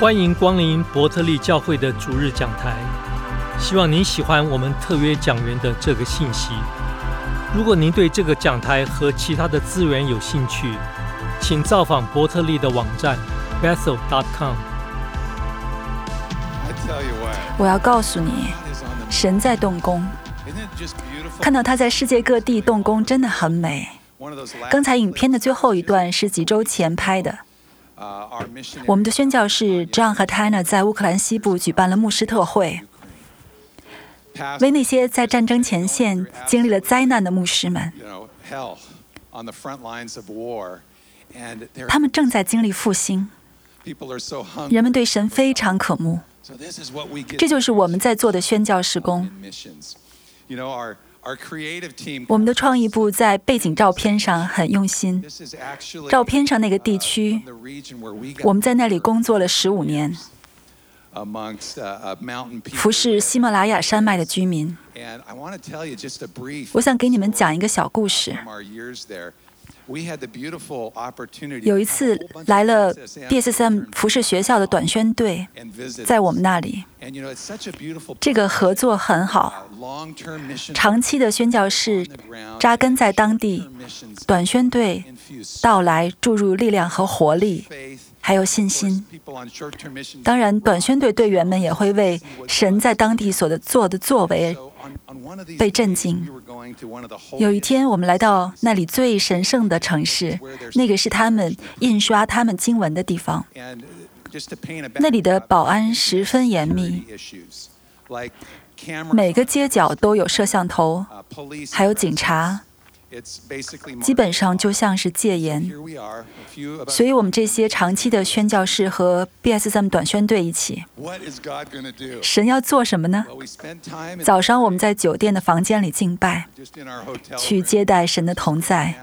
欢迎光临伯特利教会的主日讲台。希望您喜欢我们特约讲员的这个信息。如果您对这个讲台和其他的资源有兴趣，请造访伯特利的网站 Bethel.com。我要告诉你，神在动工。看到他在世界各地动工，真的很美。刚才影片的最后一段是几周前拍的。我们的宣教士 John 和 Tina 在乌克兰西部举办了牧师特会，为那些在战争前线经历了灾难的牧师们。他们正在经历复兴，人们对神非常渴慕。这就是我们在做的宣教施工。我们的创意部在背景照片上很用心。照片上那个地区，我们在那里工作了十五年，服侍喜马拉雅山脉的居民。我想给你们讲一个小故事。有一次来了 DSM 服饰学校的短宣队，在我们那里，这个合作很好。长期的宣教士扎根在当地，短宣队到来注入力量和活力，还有信心。当然，短宣队队员们也会为神在当地所的做的作为。被震惊。有一天，我们来到那里最神圣的城市，那个是他们印刷他们经文的地方。那里的保安十分严密，每个街角都有摄像头，还有警察。基本上就像是戒严，所以我们这些长期的宣教士和 BSM 短宣队一起，神要做什么呢？早上我们在酒店的房间里敬拜，去接待神的同在。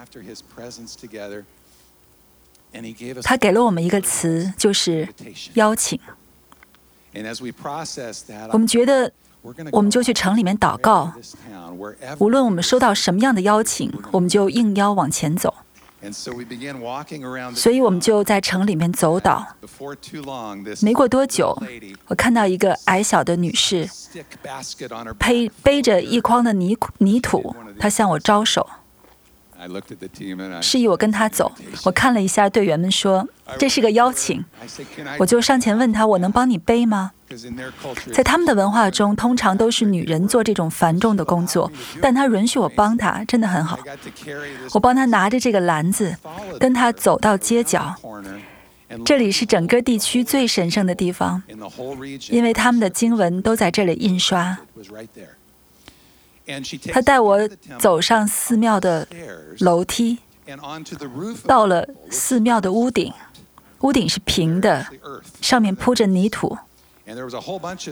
他给了我们一个词，就是邀请。我们觉得。我们就去城里面祷告，无论我们收到什么样的邀请，我们就应邀往前走。所以，我们就在城里面走祷。没过多久，我看到一个矮小的女士，背背着一筐的泥泥土，她向我招手。示意我跟他走。我看了一下队员们，说这是个邀请。我就上前问他：“我能帮你背吗？”在他们的文化中，通常都是女人做这种繁重的工作，但他允许我帮他，真的很好。我帮他拿着这个篮子，跟他走到街角。这里是整个地区最神圣的地方，因为他们的经文都在这里印刷。他带我走上寺庙的楼梯，到了寺庙的屋顶，屋顶是平的，上面铺着泥土，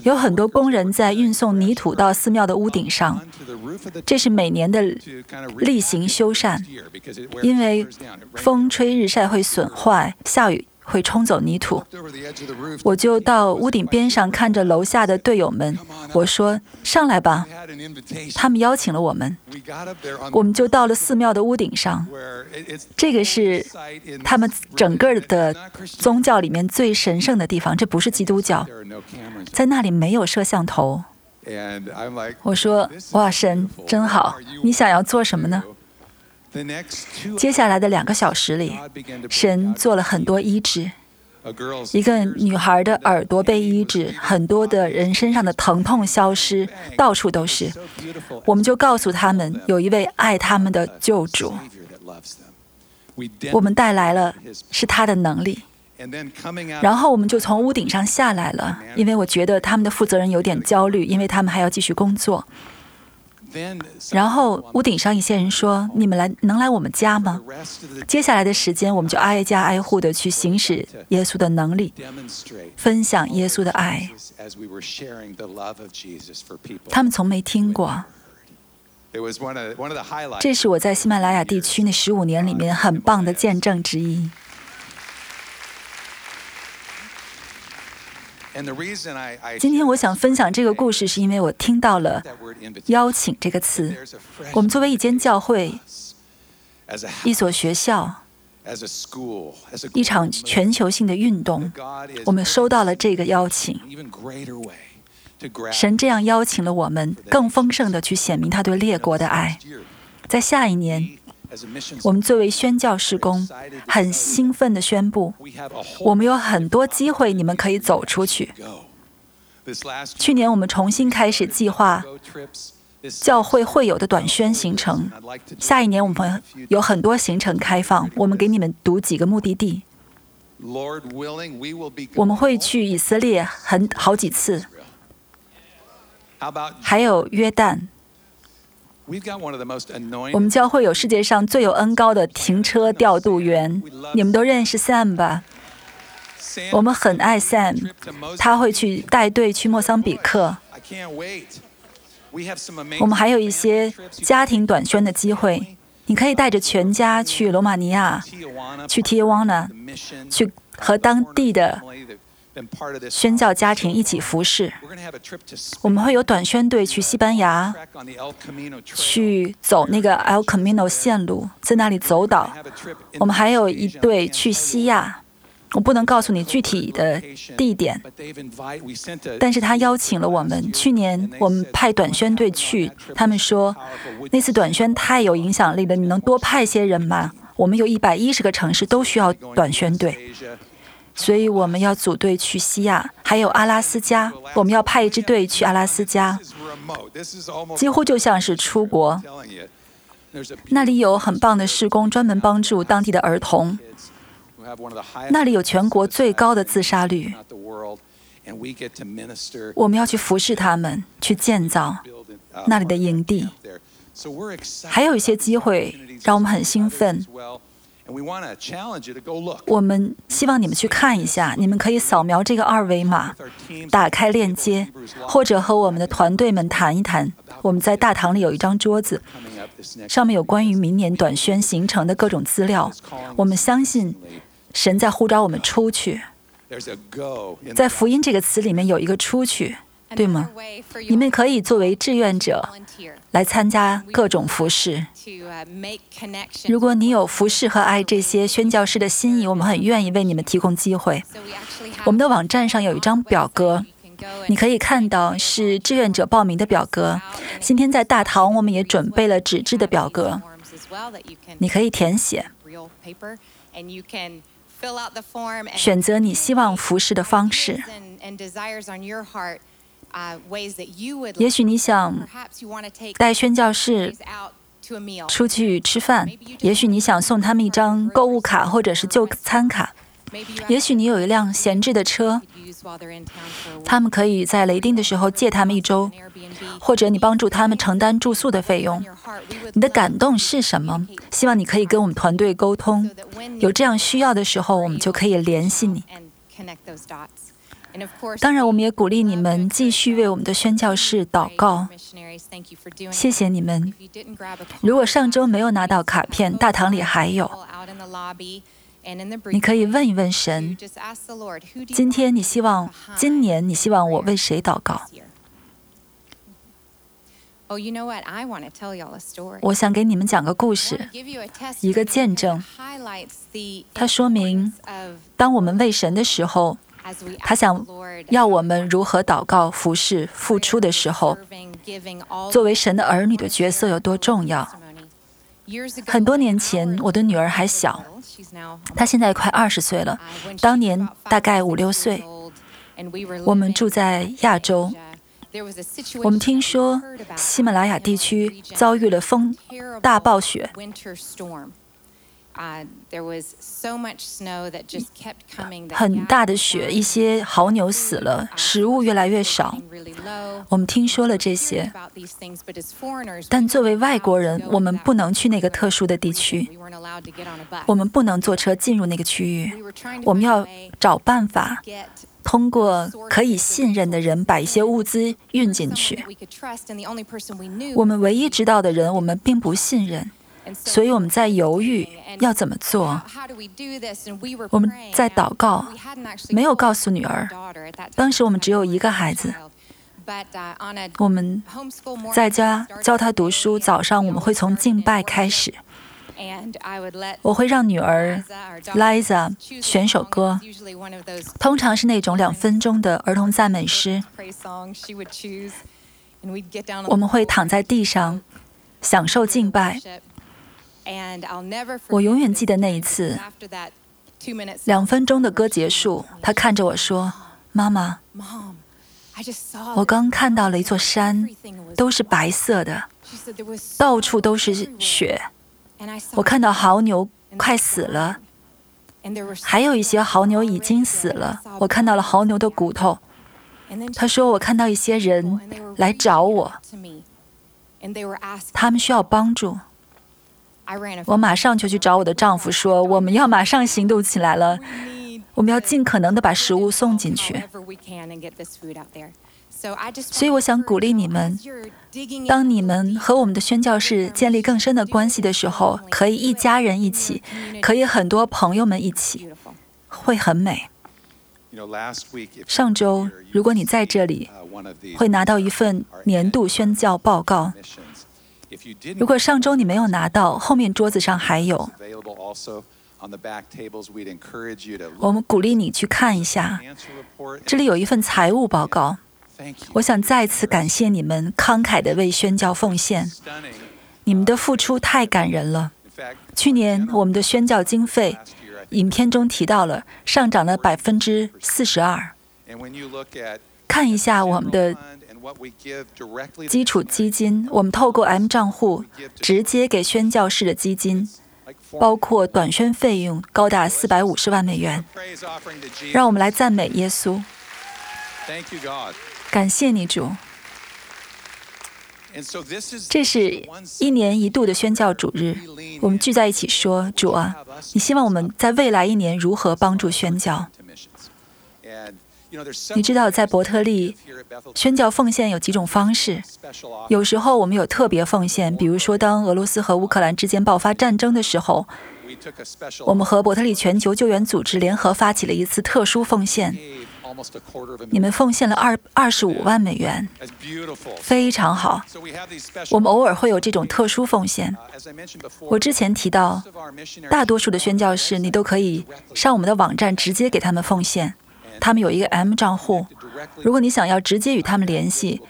有很多工人在运送泥土到寺庙的屋顶上。这是每年的例行修缮，因为风吹日晒会损坏，下雨。会冲走泥土，我就到屋顶边上看着楼下的队友们，我说：“上来吧。”他们邀请了我们，我们就到了寺庙的屋顶上。这个是他们整个的宗教里面最神圣的地方，这不是基督教，在那里没有摄像头。我说：“哇，神真好，你想要做什么呢？”接下来的两个小时里，神做了很多医治。一个女孩的耳朵被医治，很多的人身上的疼痛消失，到处都是。我们就告诉他们，有一位爱他们的救主。我们带来了是他的能力。然后我们就从屋顶上下来了，因为我觉得他们的负责人有点焦虑，因为他们还要继续工作。然后屋顶上一些人说：“你们来能来我们家吗？”接下来的时间，我们就挨家挨户的去行使耶稣的能力，分享耶稣的爱。他们从没听过。这是我在喜马拉雅地区那十五年里面很棒的见证之一。今天我想分享这个故事，是因为我听到了“邀请”这个词。我们作为一间教会、一所学校，一场全球性的运动。我们收到了这个邀请，神这样邀请了我们，更丰盛的去显明他对列国的爱。在下一年，我们作为宣教士工，很兴奋的宣布，我们有很多机会，你们可以走出去。去年我们重新开始计划教会会有的短宣行程，下一年我们有很多行程开放。我们给你们读几个目的地。我们会去以色列很好几次，还有约旦。我们教会有世界上最有恩高的停车调度员，你们都认识 Sam 吧？我们很爱 Sam，他会去带队去莫桑比克。我们还有一些家庭短宣的机会，你可以带着全家去罗马尼亚，去 Tijuana，去和当地的宣教家庭一起服侍。我们会有短宣队去西班牙，去走那个 El Camino 线路，在那里走岛。我们还有一队去西亚。我不能告诉你具体的地点，但是他邀请了我们。去年我们派短宣队去，他们说那次短宣太有影响力了，你能多派些人吗？我们有一百一十个城市都需要短宣队，所以我们要组队去西亚，还有阿拉斯加，我们要派一支队去阿拉斯加，几乎就像是出国。那里有很棒的施工，专门帮助当地的儿童。那里有全国最高的自杀率，我们要去服侍他们，去建造那里的营地，还有一些机会让我们很兴奋。我们希望你们去看一下，你们可以扫描这个二维码，打开链接，或者和我们的团队们谈一谈。我们在大堂里有一张桌子，上面有关于明年短宣行程的各种资料。我们相信。神在呼召我们出去，在福音这个词里面有一个出去，对吗？你们可以作为志愿者来参加各种服饰。如果你有服饰和爱这些宣教师的心意，我们很愿意为你们提供机会。我们的网站上有一张表格，你可以看到是志愿者报名的表格。今天在大堂我们也准备了纸质的表格，你可以填写。选择你希望服侍的方式。也许你想带宣教士出去吃饭，也许你想送他们一张购物卡或者是就餐卡。也许你有一辆闲置的车，他们可以在雷丁的时候借他们一周，或者你帮助他们承担住宿的费用。你的感动是什么？希望你可以跟我们团队沟通，有这样需要的时候，我们就可以联系你。当然，我们也鼓励你们继续为我们的宣教士祷告。谢谢你们。如果上周没有拿到卡片，大堂里还有。你可以问一问神，今天你希望，今年你希望我为谁祷告？我想给你们讲个故事，一个见证。它说明，当我们为神的时候，他想要我们如何祷告、服侍、付出的时候，作为神的儿女的角色有多重要。很多年前，我的女儿还小。她现在快二十岁了，当年大概五六岁。我们住在亚洲，我们听说喜马拉雅地区遭遇了风大暴雪。很大的雪，一些牦牛死了，食物越来越少。我们听说了这些，但作为外国人，我们不能去那个特殊的地区，我们不能坐车进入那个区域。我们要找办法，通过可以信任的人把一些物资运进去。我们唯一知道的人，我们并不信任。所以我们在犹豫要怎么做。我们在祷告，没有告诉女儿。当时我们只有一个孩子。我们在家教他读书。早上我们会从敬拜开始，我会让女儿 Liza 选首歌，通常是那种两分钟的儿童赞美诗。我们会躺在地上享受敬拜。我永远记得那一次，两分钟的歌结束，他看着我说：“妈妈，我刚看到了一座山，都是白色的，到处都是雪。我看到牦牛快死了，还有一些牦牛已经死了。我看到了牦牛的骨头。”他说：“我看到一些人来找我，他们需要帮助。我马上就去找我的丈夫，说我们要马上行动起来了，我们要尽可能的把食物送进去。所以我想鼓励你们，当你们和我们的宣教士建立更深的关系的时候，可以一家人一起，可以很多朋友们一起，会很美。”上周，如果你在这里，会拿到一份年度宣教报告。如果上周你没有拿到，后面桌子上还有。我们鼓励你去看一下。这里有一份财务报告。我想再次感谢你们慷慨的为宣教奉献。你们的付出太感人了。去年我们的宣教经费。影片中提到了上涨了百分之四十二。看一下我们的基础基金，我们透过 M 账户直接给宣教士的基金，包括短宣费用高达四百五十万美元。让我们来赞美耶稣，感谢你主。这是一年一度的宣教主日，我们聚在一起说：“主啊，你希望我们在未来一年如何帮助宣教？”你知道，在伯特利宣教奉献有几种方式。有时候我们有特别奉献，比如说当俄罗斯和乌克兰之间爆发战争的时候，我们和伯特利全球救援组织联合发起了一次特殊奉献。你们奉献了二二十五万美元，非常好。我们偶尔会有这种特殊奉献。我之前提到，大多数的宣教士，你都可以上我们的网站直接给他们奉献。他们有一个 M 账户，如果你想要直接与他们联系，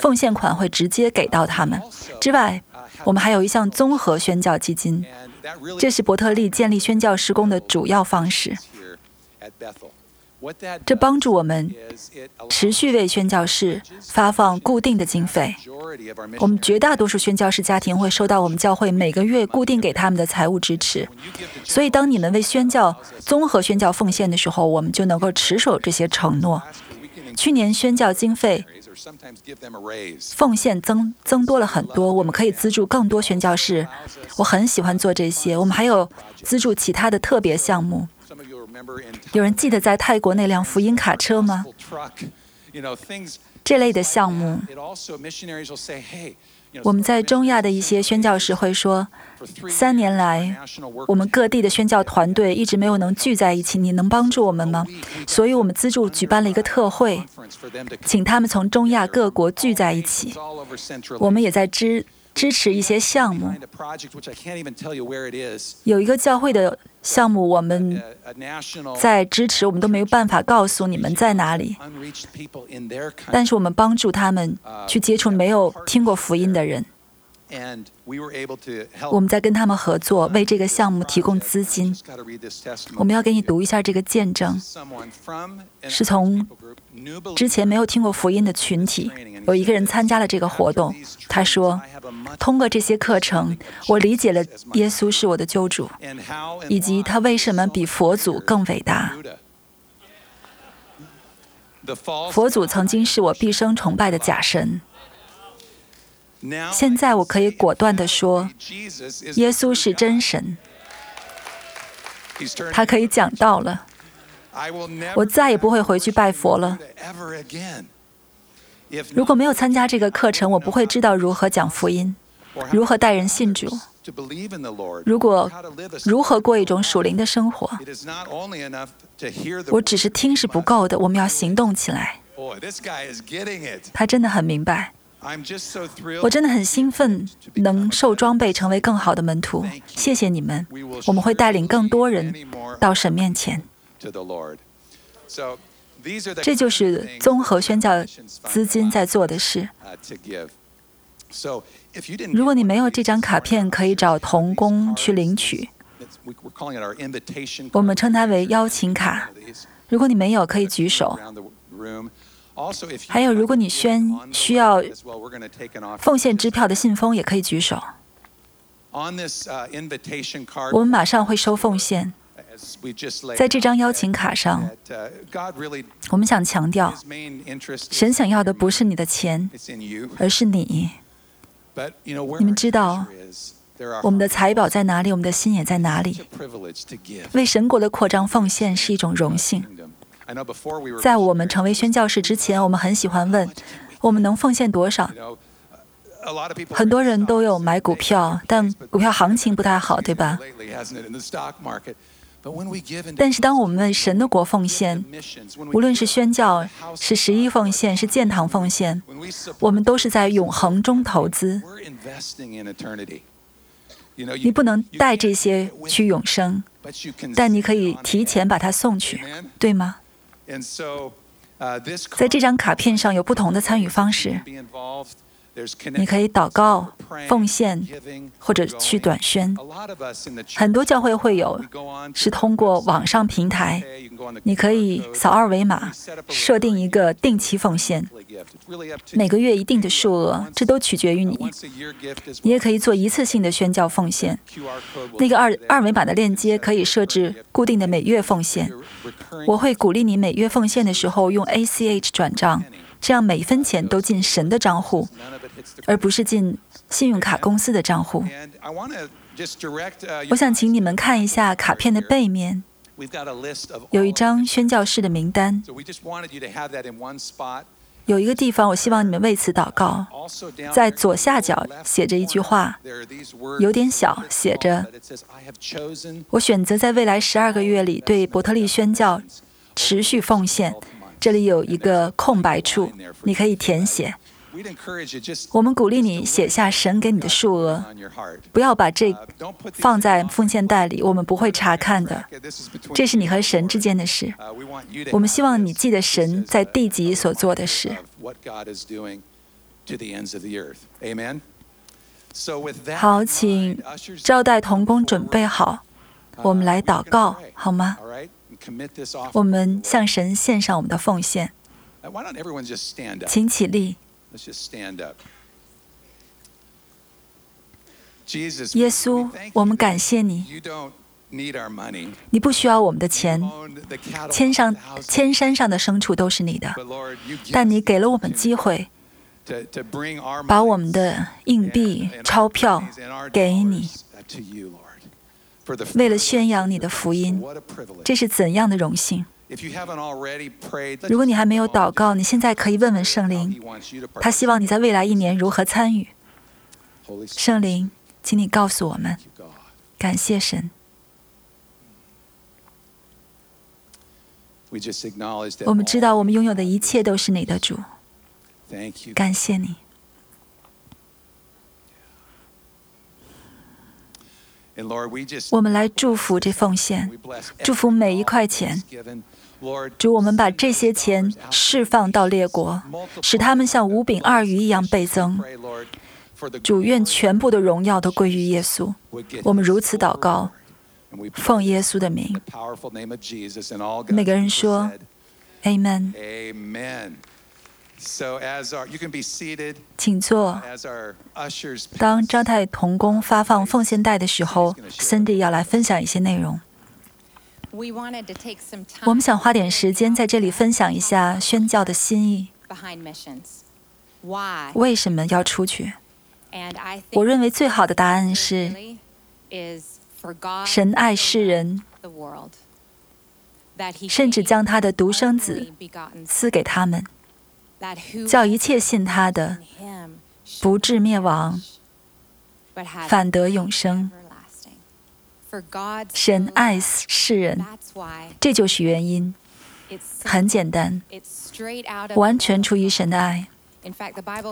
奉献款会直接给到他们。之外，我们还有一项综合宣教基金，这是伯特利建立宣教施工的主要方式。这帮助我们持续为宣教士发放固定的经费。我们绝大多数宣教士家庭会收到我们教会每个月固定给他们的财务支持。所以，当你们为宣教综合宣教奉献的时候，我们就能够持守这些承诺。去年宣教经费奉献增增多了很多，我们可以资助更多宣教士。我很喜欢做这些。我们还有资助其他的特别项目。有人记得在泰国那辆福音卡车吗？这类的项目，我们在中亚的一些宣教士会说，三年来，我们各地的宣教团队一直没有能聚在一起，你能帮助我们吗？所以我们资助举办了一个特会，请他们从中亚各国聚在一起。我们也在支支持一些项目，有一个教会的。项目我们在支持，我们都没有办法告诉你们在哪里。但是我们帮助他们去接触没有听过福音的人。我们在跟他们合作，为这个项目提供资金。我们要给你读一下这个见证，是从之前没有听过福音的群体，有一个人参加了这个活动。他说：“通过这些课程，我理解了耶稣是我的救主，以及他为什么比佛祖更伟大。佛祖曾经是我毕生崇拜的假神。”现在我可以果断地说，耶稣是真神，他可以讲道了。我再也不会回去拜佛了。如果没有参加这个课程，我不会知道如何讲福音，如何带人信主。如果如何过一种属灵的生活，我只是听是不够的，我们要行动起来。他真的很明白。我真的很兴奋，能受装备成为更好的门徒。谢谢你们，我们会带领更多人到神面前。这就是综合宣教资金在做的事。如果你没有这张卡片，可以找童工去领取。我们称它为邀请卡。如果你没有，可以举手。还有，如果你宣需要奉献支票的信封，也可以举手。我们马上会收奉献。在这张邀请卡上，我们想强调，神想要的不是你的钱，而是你。你们知道，我们的财宝在哪里，我们的心也在哪里。为神国的扩张奉献是一种荣幸。在我们成为宣教士之前，我们很喜欢问：我们能奉献多少？很多人都有买股票，但股票行情不太好，对吧？但是，当我们为神的国奉献，无论是宣教、是十一奉献、是建堂奉献，我们都是在永恒中投资。你不能带这些去永生，但你可以提前把它送去，对吗？在这张卡片上有不同的参与方式。你可以祷告、奉献，或者去短宣。很多教会会有，是通过网上平台，你可以扫二维码，设定一个定期奉献，每个月一定的数额，这都取决于你。你也可以做一次性的宣教奉献，那个二二维码的链接可以设置固定的每月奉献。我会鼓励你每月奉献的时候用 ACH 转账。这样每一分钱都进神的账户，而不是进信用卡公司的账户。我想请你们看一下卡片的背面，有一张宣教士的名单。有一个地方，我希望你们为此祷告。在左下角写着一句话，有点小，写着：“我选择在未来十二个月里对伯特利宣教持续奉献。”这里有一个空白处，你可以填写。我们鼓励你写下神给你的数额，不要把这放在奉献袋里，我们不会查看的。这是你和神之间的事。我们希望你记得神在地级所做的事。好，请招待童工准备好，我们来祷告，好吗？我们向神献上我们的奉献，请起立。耶稣，我们感谢你。你不需要我们的钱，千上千山上的牲畜都是你的，但你给了我们机会，把我们的硬币、钞票给你。为了宣扬你的福音，这是怎样的荣幸！如果你还没有祷告，你现在可以问问圣灵，他希望你在未来一年如何参与。圣灵，请你告诉我们。感谢神。我们知道我们拥有的一切都是你的主。感谢你。我们来祝福这奉献，祝福每一块钱。主，我们把这些钱释放到列国，使他们像五饼二鱼一样倍增。主，愿全部的荣耀都归于耶稣。我们如此祷告，奉耶稣的名。每个人说：“Amen。”请坐。当招待童工发放奉献袋的时候，Cindy 要来分享一些内容。我们想花点时间在这里分享一下宣教的心意。为什么要出去？我认为最好的答案是：神爱世人，甚至将他的独生子赐给他们。叫一切信他的不至灭亡，反得永生。神爱世人，这就是原因。很简单，完全出于神的爱。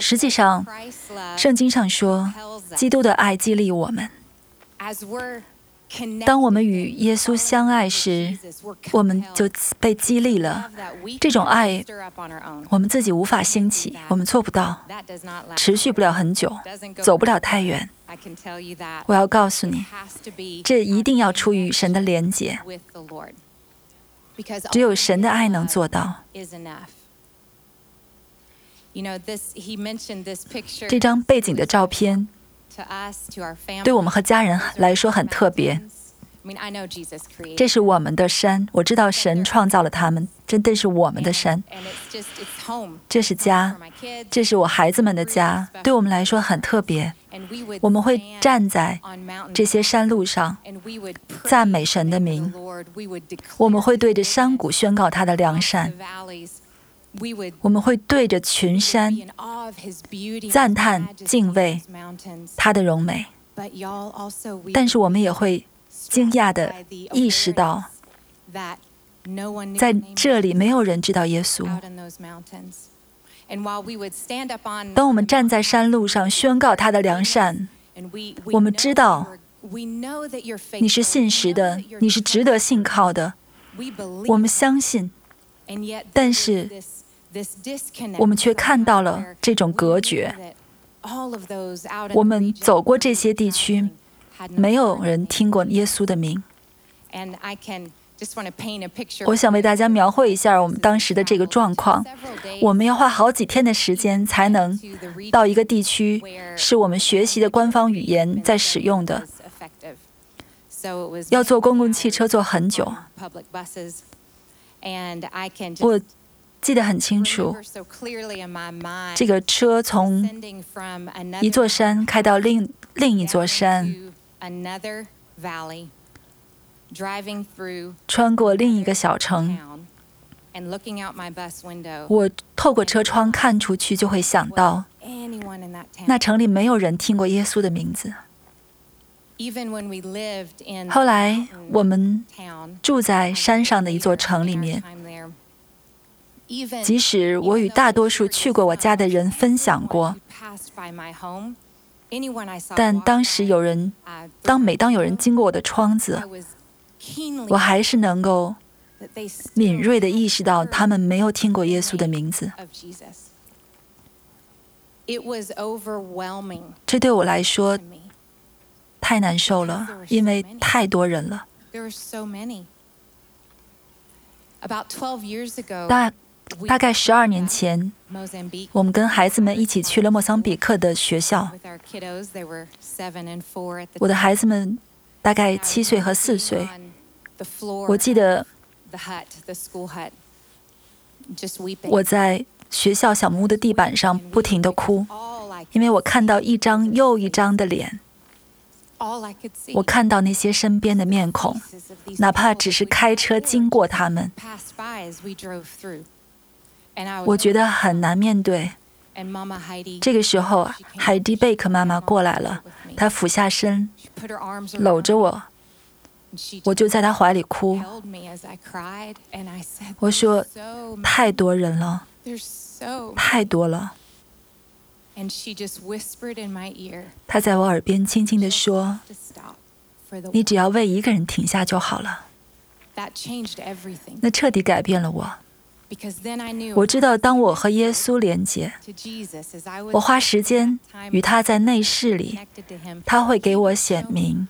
实际上，圣经上说，基督的爱激励我们。当我们与耶稣相爱时，我们就被激励了。这种爱，我们自己无法兴起，我们做不到，持续不了很久，走不了太远。我要告诉你，这一定要出于神的连结，只有神的爱能做到。这张背景的照片。对我们和家人来说很特别。这是我们的山，我知道神创造了他们，真的是我们的山。这是家，这是我孩子们的家，对我们来说很特别。我们会站在这些山路上，赞美神的名。我们会对着山谷宣告他的良善。我们会对着群山赞叹、敬畏他的荣美，但是我们也会惊讶地意识到，在这里没有人知道耶稣。当我们站在山路上宣告他的良善，我们知道你是信实的，你是值得信靠的。我们相信，但是。我们却看到了这种隔绝。我们走过这些地区，没有人听过耶稣的名。我想为大家描绘一下我们当时的这个状况。我们要花好几天的时间才能到一个地区，是我们学习的官方语言在使用的。要坐公共汽车坐很久。我。记得很清楚，这个车从一座山开到另另一座山，穿过另一个小城。我透过车窗看出去，就会想到，那城里没有人听过耶稣的名字。后来我们住在山上的一座城里面。即使我与大多数去过我家的人分享过，但当时有人，当每当有人经过我的窗子，我还是能够敏锐地意识到他们没有听过耶稣的名字。这对我来说太难受了，因为太多人了。大。大概十二年前，我们跟孩子们一起去了莫桑比克的学校。我的孩子们大概七岁和四岁。我记得我在学校小木屋的地板上不停地哭，因为我看到一张又一张的脸。我看到那些身边的面孔，哪怕只是开车经过他们。我觉得很难面对。这个时候，海蒂贝克妈妈过来了，她俯下身，搂着我，我就在她怀里哭。我说：“太多人了，太多了。”她在我耳边轻轻地说：“你只要为一个人停下就好了。”那彻底改变了我。我知道，当我和耶稣连接，我花时间与他在内室里，他会给我显明。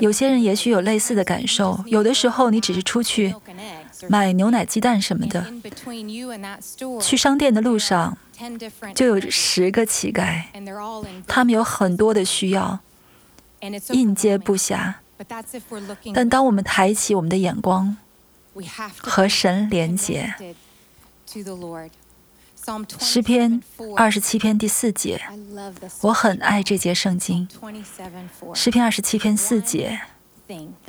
有些人也许有类似的感受，有的时候你只是出去买牛奶、鸡蛋什么的，去商店的路上就有十个乞丐，他们有很多的需要，应接不暇。但当我们抬起我们的眼光，和神连结。诗篇二十七篇第四节，我很爱这节圣经。诗篇二十七篇四节，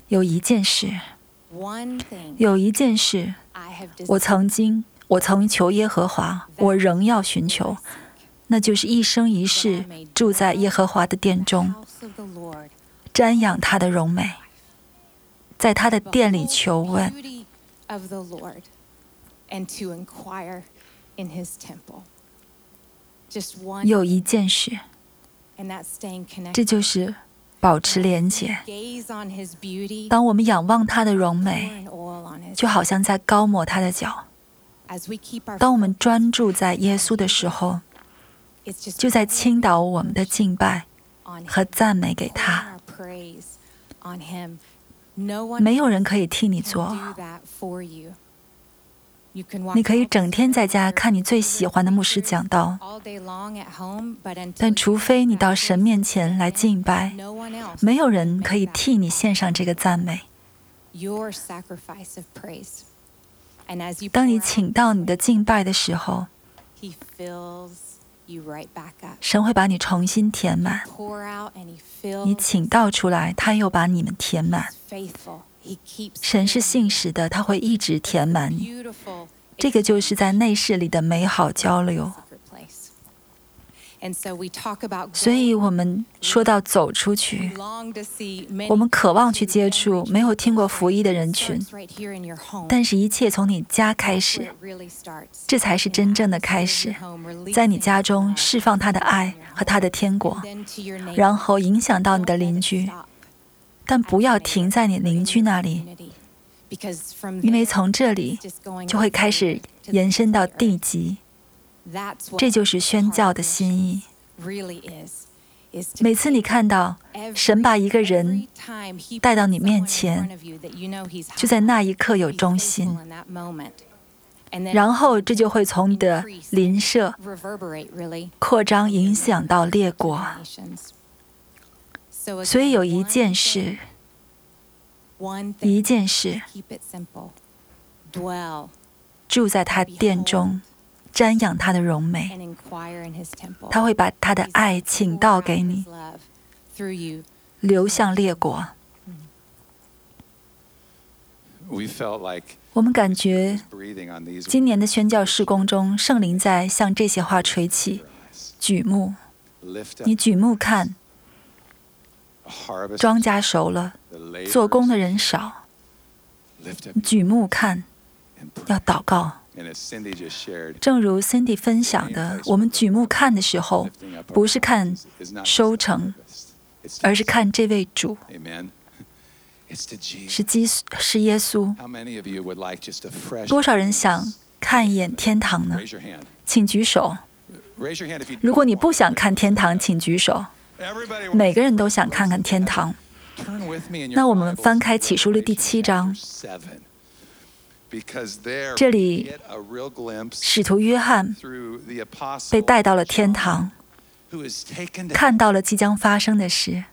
有一件事，有一件事，我曾经，我曾求耶和华，我仍要寻求，那就是一生一世住在耶和华的殿中，瞻仰他的荣美，在他的殿里求问。有一件事，这就是保持廉洁。当我们仰望他的容美，就好像在高抹他的脚。当我们专注在耶稣的时候，就在倾倒我们的敬拜和赞美给他。没有人可以替你做。你可以整天在家看你最喜欢的牧师讲道，但除非你到神面前来敬拜，没有人可以替你献上这个赞美。当你请到你的敬拜的时候，神会把你重新填满。你请到出来，他又把你们填满。神是信实的，他会一直填满你。这个就是在内室里的美好交流。所以，我们说到走出去，我们渴望去接触没有听过福音的人群。但是，一切从你家开始，这才是真正的开始。在你家中释放他的爱和他的天国，然后影响到你的邻居。但不要停在你邻居那里，因为从这里就会开始延伸到地级。这就是宣教的心意。每次你看到神把一个人带到你面前，就在那一刻有中心，然后这就会从你的邻舍扩张，影响到列国。所以有一件事，一件事，住在他殿中，瞻仰他的荣美，他会把他的爱倾倒给你，流向列国。我们感觉今年的宣教事工中，圣灵在向这些话吹气，举目，你举目看。庄稼熟了，做工的人少。举目看，要祷告。正如 Cindy 分享的，我们举目看的时候，不是看收成，而是看这位主，是基是耶稣。多少人想看一眼天堂呢？请举手。如果你不想看天堂，请举手。每个人都想看看天堂。那我们翻开启示录第七章，这里使徒约翰被带到了天堂，看到了即将发生的事。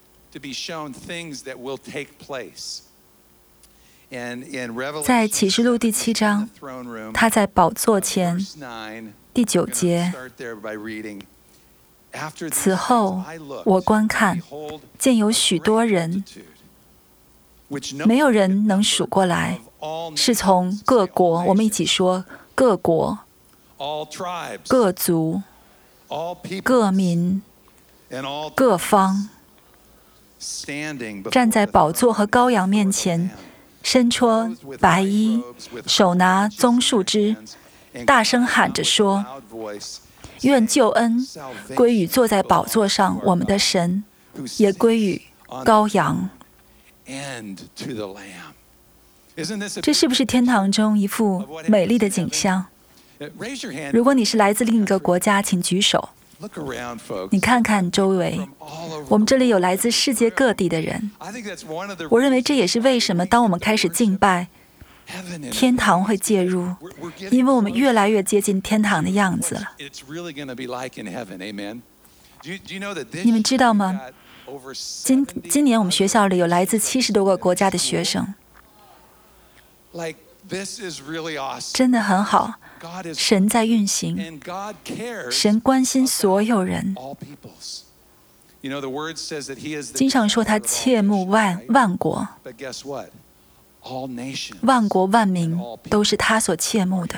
在启示录第七章，他在宝座前第九节。此后，我观看，见有许多人，没有人能数过来，是从各国，我们一起说各国、各族、各民、各方，站在宝座和羔羊面前，身穿白衣，手拿棕树枝，大声喊着说。愿救恩归于坐在宝座上我们的神，也归于羔羊。这是不是天堂中一幅美丽的景象？如果你是来自另一个国家，请举手。你看看周围，我们这里有来自世界各地的人。我认为这也是为什么，当我们开始敬拜。天堂会介入，因为我们越来越接近天堂的样子了。你们知道吗？今今年我们学校里有来自七十多个国家的学生，真的很好。神在运行，神关心所有人。经常说他切慕万万国。万国万民都是他所切慕的。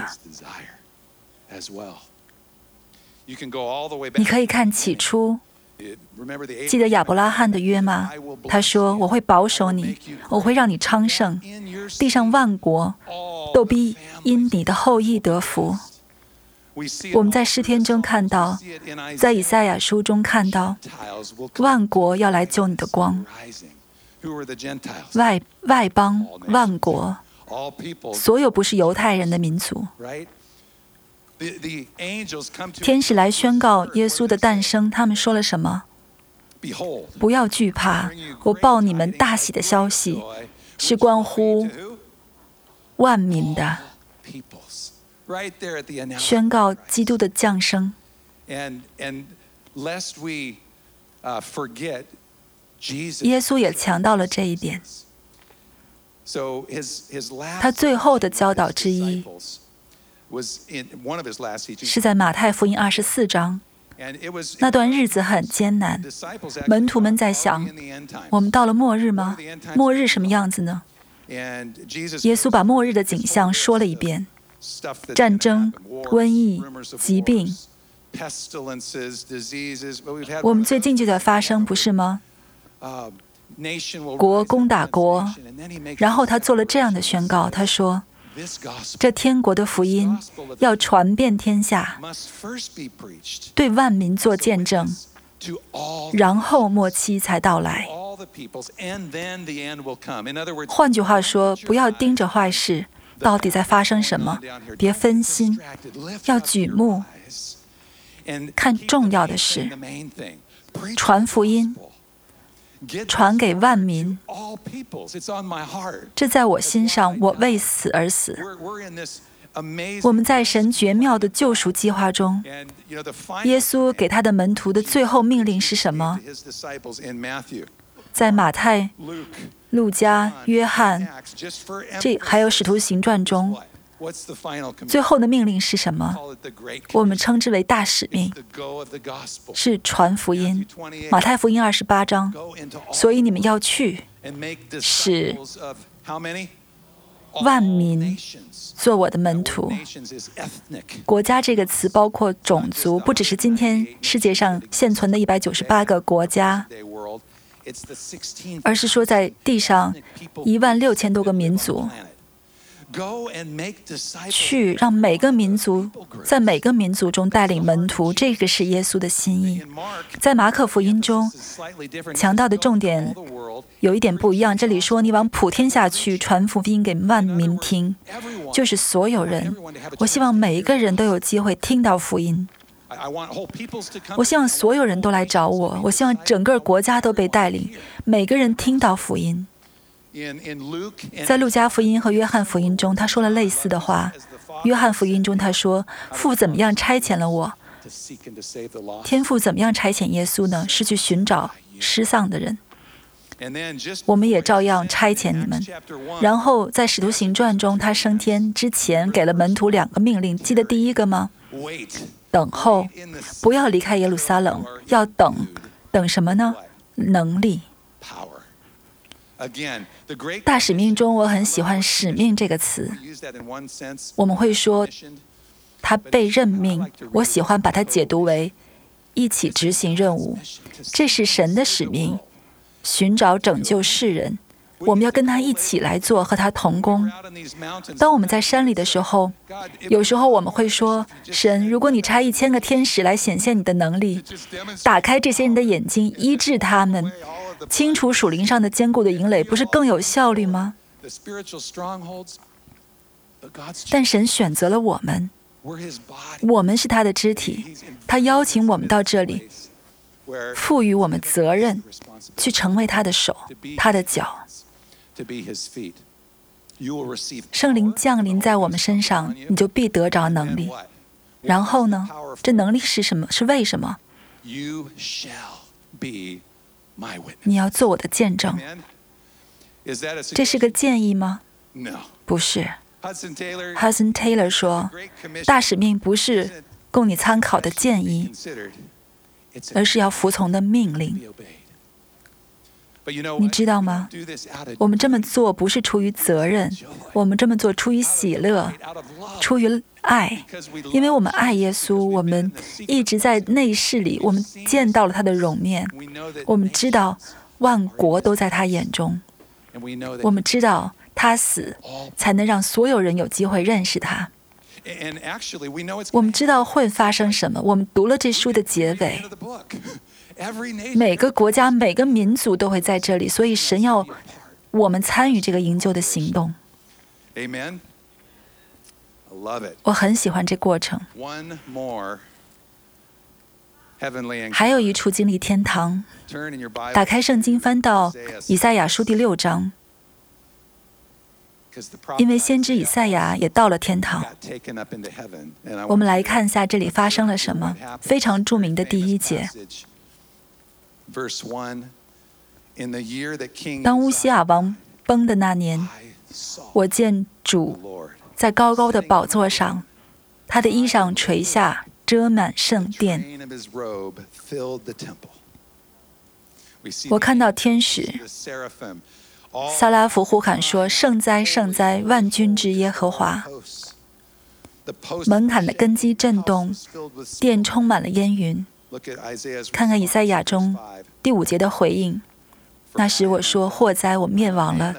你可以看起初，记得亚伯拉罕的约吗？他说：“我会保守你，我会让你昌盛，地上万国都必因你的后裔得福。”我们在诗篇中看到，在以赛亚书中看到，万国要来救你的光。外外邦万国，所有不是犹太人的民族。天使来宣告耶稣的诞生，他们说了什么？不要惧怕，我报你们大喜的消息，是关乎万民的。宣告基督的降生。耶稣也强调了这一点。他最后的教导之一是在马太福音二十四章。那段日子很艰难，门徒们在想：我们到了末日吗？末日什么样子呢？耶稣把末日的景象说了一遍。战争、瘟疫、疾病，我们最近就在发生，不是吗？国攻打国，然后他做了这样的宣告：他说，这天国的福音要传遍天下，对万民做见证，然后末期才到来。换句话说，不要盯着坏事。到底在发生什么？别分心，要举目看重要的事，传福音，传给万民。这在我心上，我为死而死。我们在神绝妙的救赎计划中，耶稣给他的门徒的最后命令是什么？在马太。路加、约翰，这还有使徒行传中，最后的命令是什么？我们称之为大使命，是传福音。马太福音二十八章，所以你们要去，使万民做我的门徒。国家这个词包括种族，不只是今天世界上现存的一百九十八个国家。而是说，在地上一万六千多个民族，去让每个民族在每个民族中带领门徒，这个是耶稣的心意。在马可福音中，强调的重点有一点不一样。这里说你往普天下去，传福音给万民听，就是所有人。我希望每一个人都有机会听到福音。我希望所有人都来找我。我希望整个国家都被带领，每个人听到福音。在路加福音和约翰福音中，他说了类似的话。约翰福音中他说：“父怎么样差遣了我？天父怎么样差遣耶稣呢？是去寻找失丧的人。我们也照样差遣你们。然后在使徒行传中，他升天之前给了门徒两个命令，记得第一个吗？”等候，不要离开耶路撒冷，要等，等什么呢？能力。大使命中，我很喜欢“使命”这个词。我们会说他被任命，我喜欢把它解读为一起执行任务。这是神的使命，寻找拯救世人。我们要跟他一起来做，和他同工。当我们在山里的时候，有时候我们会说：“神，如果你差一千个天使来显现你的能力，打开这些人的眼睛，医治他们，清除属灵上的坚固的营垒，不是更有效率吗？”但神选择了我们，我们是他的肢体，他邀请我们到这里，赋予我们责任，去成为他的手，他的脚。圣灵降临在我们身上，你就必得着能力。然后呢？这能力是什么？是为什么？你要做我的见证。这是个建议吗？不是。Hudson Taylor 说：“大使命不是供你参考的建议，而是要服从的命令。”你知道吗？我们这么做不是出于责任，我们这么做出于喜乐，出于爱，因为我们爱耶稣。我们一直在内室里，我们见到了他的容面。我们知道万国都在他眼中。我们知道他死才能让所有人有机会认识他。我们知道会发生什么。我们读了这书的结尾，每个国家、每个民族都会在这里，所以神要我们参与这个营救的行动。Amen. 我很喜欢这过程。还有一处经历天堂。打开圣经，翻到以赛亚书第六章。因为先知以赛亚也到了天堂。我们来看一下这里发生了什么。非常著名的第一节。当乌西亚王崩的那年，我见主在高高的宝座上，他的衣裳垂下，遮满圣殿。我看到天使。萨拉夫呼喊说：“圣哉，圣哉，万军之耶和华！”门槛的根基震动，殿充满了烟云。看看以赛亚中第五节的回应。那时我说：“祸灾，我灭亡了，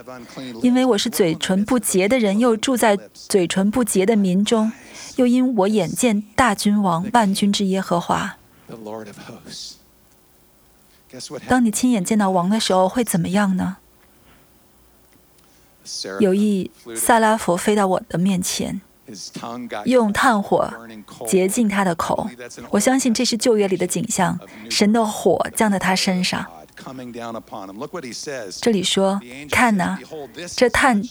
因为我是嘴唇不洁的人，又住在嘴唇不洁的民中，又因我眼见大君王万军之耶和华。”当你亲眼见到王的时候，会怎么样呢？有一萨拉佛飞到我的面前，用炭火洁净他的口。我相信这是旧约里的景象，神的火降在他身上。这里说：“看呐，这炭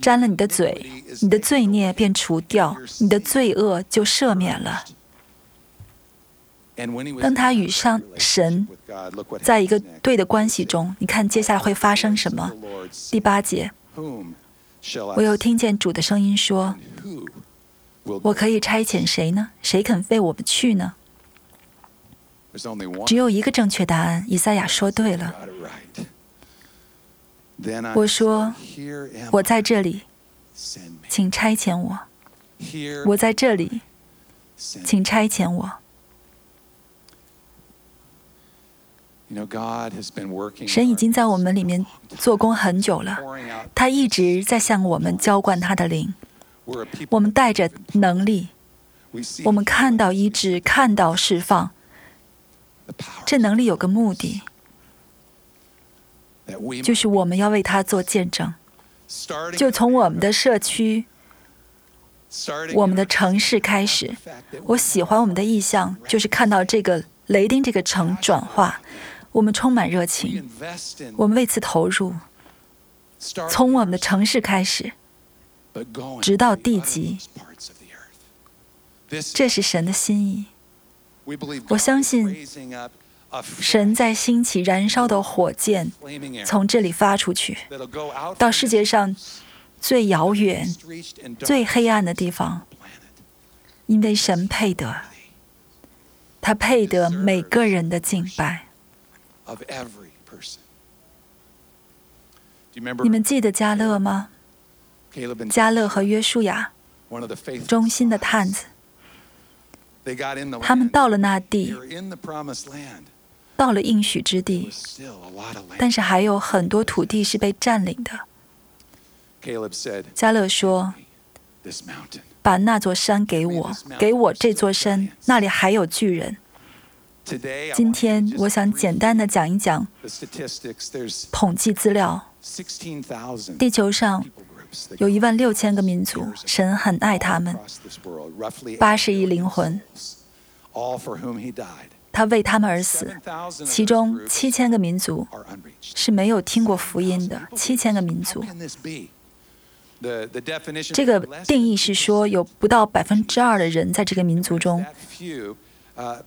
沾了你的嘴，你的罪孽便除掉，你的罪恶就赦免了。”当他与上神在一个对的关系中，你看接下来会发生什么？第八节，我又听见主的声音说：“我可以差遣谁呢？谁肯为我们去呢？”只有一个正确答案。以赛亚说对了。我说：“我在这里，请差遣我。我在这里，请差遣我。”神已经在我们里面做工很久了，他一直在向我们浇灌他的灵。我们带着能力，我们看到医治，看到释放。这能力有个目的，就是我们要为他做见证。就从我们的社区、我们的城市开始。我喜欢我们的意向，就是看到这个雷丁这个城转化。我们充满热情，我们为此投入，从我们的城市开始，直到地极。这是神的心意。我相信，神在兴起燃烧的火箭，从这里发出去，到世界上最遥远、最黑暗的地方，因为神配得，他配得每个人的敬拜。你们记得加勒吗？加勒和约书亚，忠心的探子，他们到了那地，到了应许之地，但是还有很多土地是被占领的。加勒说：“把那座山给我，给我这座山，那里还有巨人。”今天我想简单的讲一讲统计资料。地球上有一万六千个民族，神很爱他们，八十亿灵魂，他为他们而死。其中七千个民族是没有听过福音的，七千个民族。这个定义是说，有不到百分之二的人在这个民族中。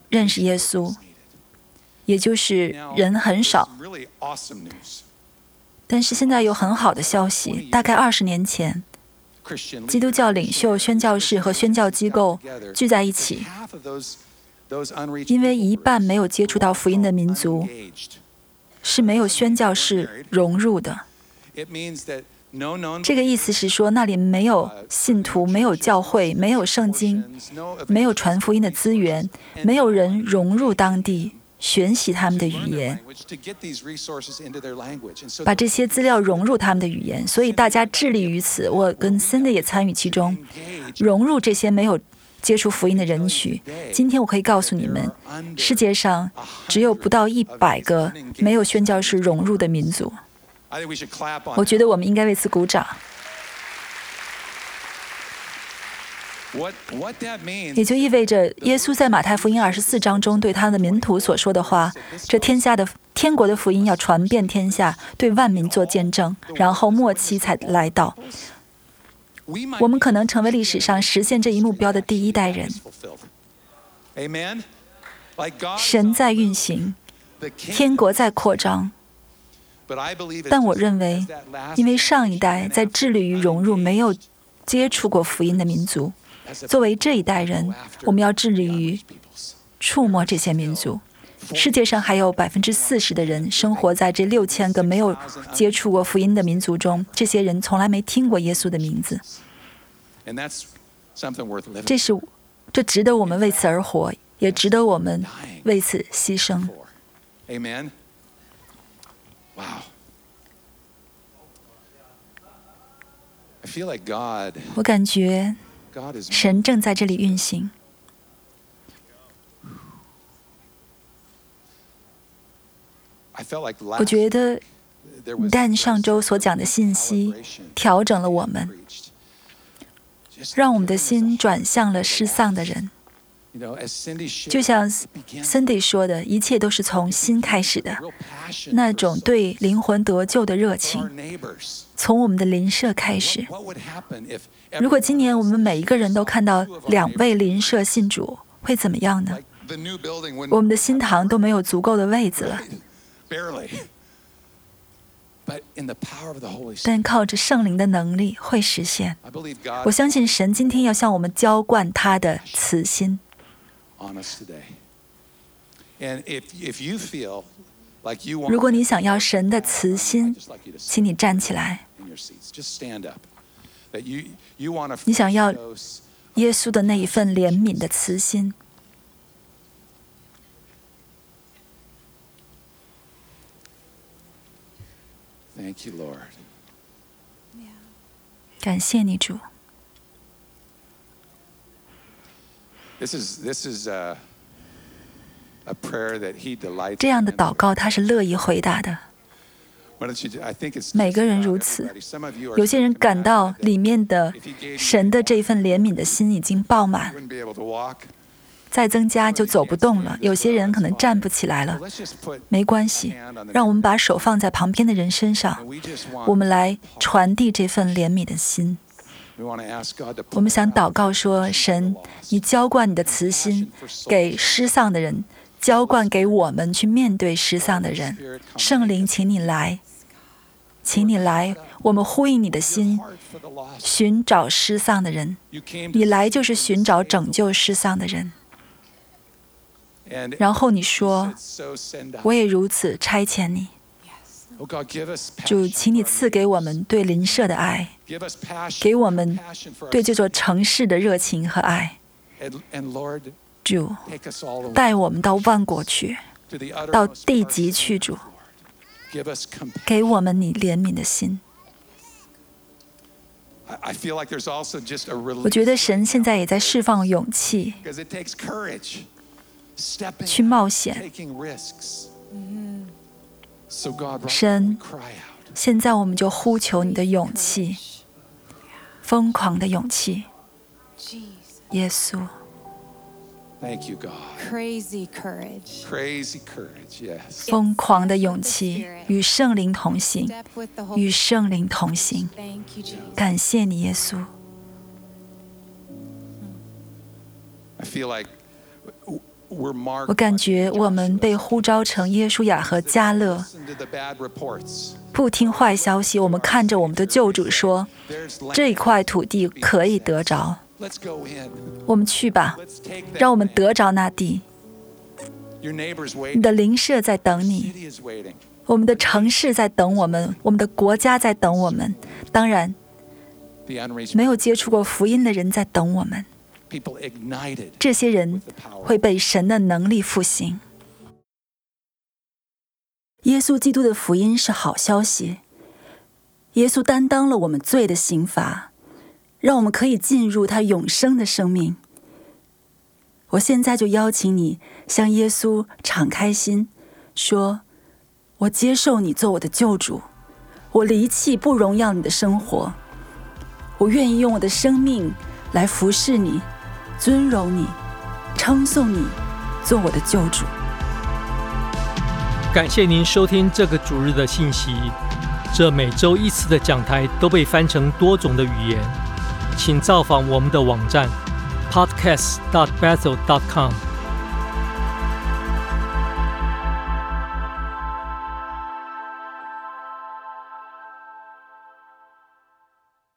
认识耶稣，也就是人很少。但是现在有很好的消息，大概二十年前，基督教领袖、宣教士和宣教机构聚在一起，因为一半没有接触到福音的民族是没有宣教士融入的。这个意思是说，那里没有信徒，没有教会，没有圣经，没有传福音的资源，没有人融入当地，学习他们的语言，把这些资料融入他们的语言。所以大家致力于此，我跟 Cindy 也参与其中。融入这些没有接触福音的人群。今天我可以告诉你们，世界上只有不到一百个没有宣教士融入的民族。我觉得我们应该为此鼓掌。也就意味着，耶稣在马太福音二十四章中对他的门徒所说的话：“这天下的天国的福音要传遍天下，对万民做见证，然后末期才来到。”我们可能成为历史上实现这一目标的第一代人。神在运行，天国在扩张。但我认为，因为上一代在致力于融入没有接触过福音的民族。作为这一代人，我们要致力于触摸这些民族。世界上还有百分之四十的人生活在这六千个没有接触过福音的民族中，这些人从来没听过耶稣的名字。这是这值得我们为此而活，也值得我们为此牺牲。Amen. Wow. I feel like God. 我感觉。神正在这里运行。我觉得但上周所讲的信息调整了我们，让我们的心转向了失丧的人。就像 Cindy 说的，一切都是从心开始的，那种对灵魂得救的热情，从我们的邻舍开始。如果今年我们每一个人都看到两位邻舍信主，会怎么样呢？我们的新堂都没有足够的位子了。但靠着圣灵的能力会实现。我相信神今天要向我们浇灌他的慈心。如果你想要神的慈心，请你站起来。你想要耶稣的那一份怜悯的慈心。感谢你，主。这样的祷告，他是乐意回答的。每个人如此。有些人感到里面的神的这份怜悯的心已经爆满，再增加就走不动了。有些人可能站不起来了。没关系，让我们把手放在旁边的人身上，我们来传递这份怜悯的心。我们想祷告说：“神，你浇灌你的慈心给失丧的人，浇灌给我们去面对失丧的人。圣灵，请你来，请你来，我们呼应你的心，寻找失丧的人。你来就是寻找拯救失丧的人。然后你说，我也如此差遣你。”主，请你赐给我们对邻舍的爱，给我们对这座城市的热情和爱。主，带我们到万国去，到地极去。主，给我们你怜悯的心。我觉得神现在也在释放勇气，去冒险。神，现在我们就呼求你的勇气，疯狂的勇气，耶稣。Thank you, God. Crazy courage. Crazy courage. Yes. 疯狂的勇气与圣灵同行，与圣灵同行。感谢你，耶稣。I feel like 我感觉我们被呼召成耶稣雅和加勒，不听坏消息。我们看着我们的救主说：“这一块土地可以得着，我们去吧，让我们得着那地。”你的邻舍在等你，我们的城市在等我们，我们的国家在等我们。当然，没有接触过福音的人在等我们。这些人会被神的能力复兴。耶稣基督的福音是好消息。耶稣担当了我们罪的刑罚，让我们可以进入他永生的生命。我现在就邀请你向耶稣敞开心，说：“我接受你做我的救主，我离弃不荣耀你的生活，我愿意用我的生命来服侍你、尊荣你、称颂你，做我的救主。”感谢您收听这个主日的信息。这每周一次的讲台都被翻成多种的语言，请造访我们的网站 podcast.bethel.com。